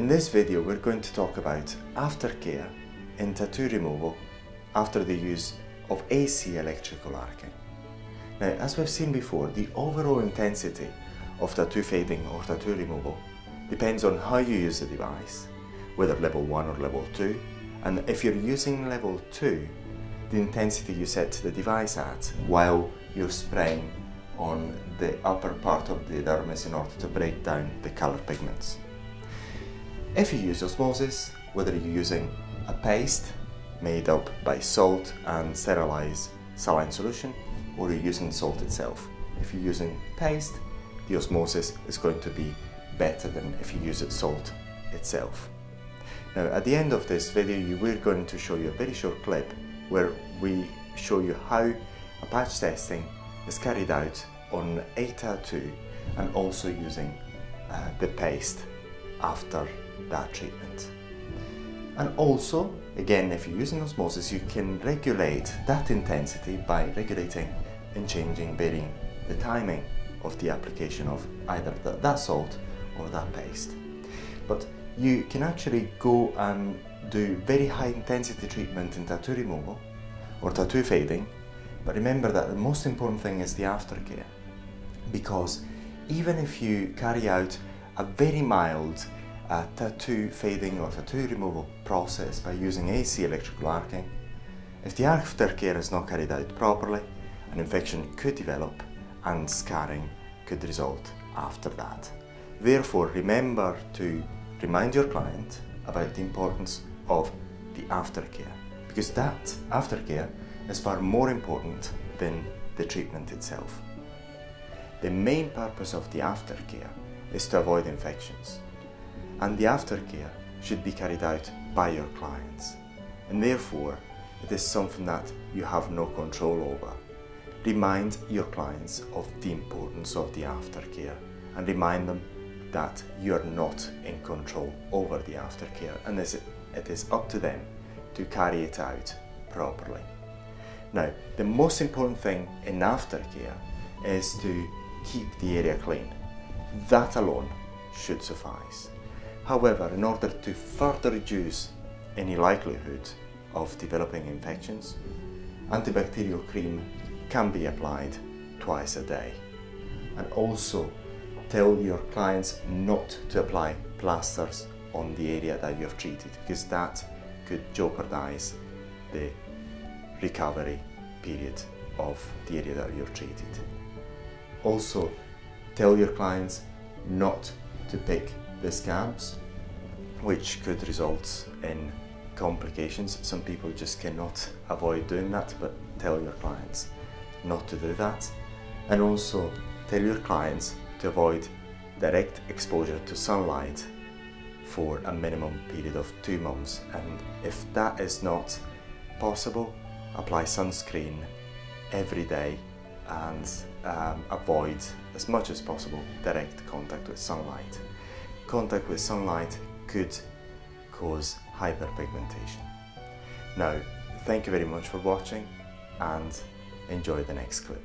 In this video we're going to talk about aftercare in tattoo removal after the use of AC electrical arcing. Now as we've seen before, the overall intensity of tattoo fading or tattoo removal depends on how you use the device, whether level 1 or level 2, and if you're using level 2, the intensity you set the device at while you're spraying on the upper part of the dermis in order to break down the color pigments. If you use osmosis, whether you're using a paste made up by salt and sterilized saline solution, or you're using salt itself. If you're using paste, the osmosis is going to be better than if you use it salt itself. Now at the end of this video we're going to show you a very short clip where we show you how a patch testing is carried out on a tattoo and also using uh, the paste after that treatment. And also, again, if you're using osmosis, you can regulate that intensity by regulating and changing, varying the timing of the application of either the, that salt or that paste. But you can actually go and do very high intensity treatment in tattoo removal or tattoo fading, but remember that the most important thing is the aftercare because even if you carry out a very mild uh, tattoo fading or tattoo removal process by using AC electrical arcing, if the aftercare is not carried out properly, an infection could develop and scarring could result after that. Therefore, remember to remind your client about the importance of the aftercare because that aftercare is far more important than the treatment itself. The main purpose of the aftercare is to avoid infections and the aftercare should be carried out by your clients and therefore it is something that you have no control over. Remind your clients of the importance of the aftercare and remind them that you are not in control over the aftercare and it is up to them to carry it out properly. Now, the most important thing in aftercare is to keep the area clean. That alone should suffice. However, in order to further reduce any likelihood of developing infections, antibacterial cream can be applied twice a day. And also tell your clients not to apply plasters on the area that you have treated because that could jeopardize the recovery period of the area that you've treated. Also, tell your clients not to pick the scabs, which could result in complications. Some people just cannot avoid doing that, but tell your clients not to do that. And also tell your clients to avoid direct exposure to sunlight for a minimum period of two months. And if that is not possible, apply sunscreen every day and um, avoid as much as possible direct contact with sunlight. Contact with sunlight could cause hyperpigmentation. Now, thank you very much for watching and enjoy the next clip.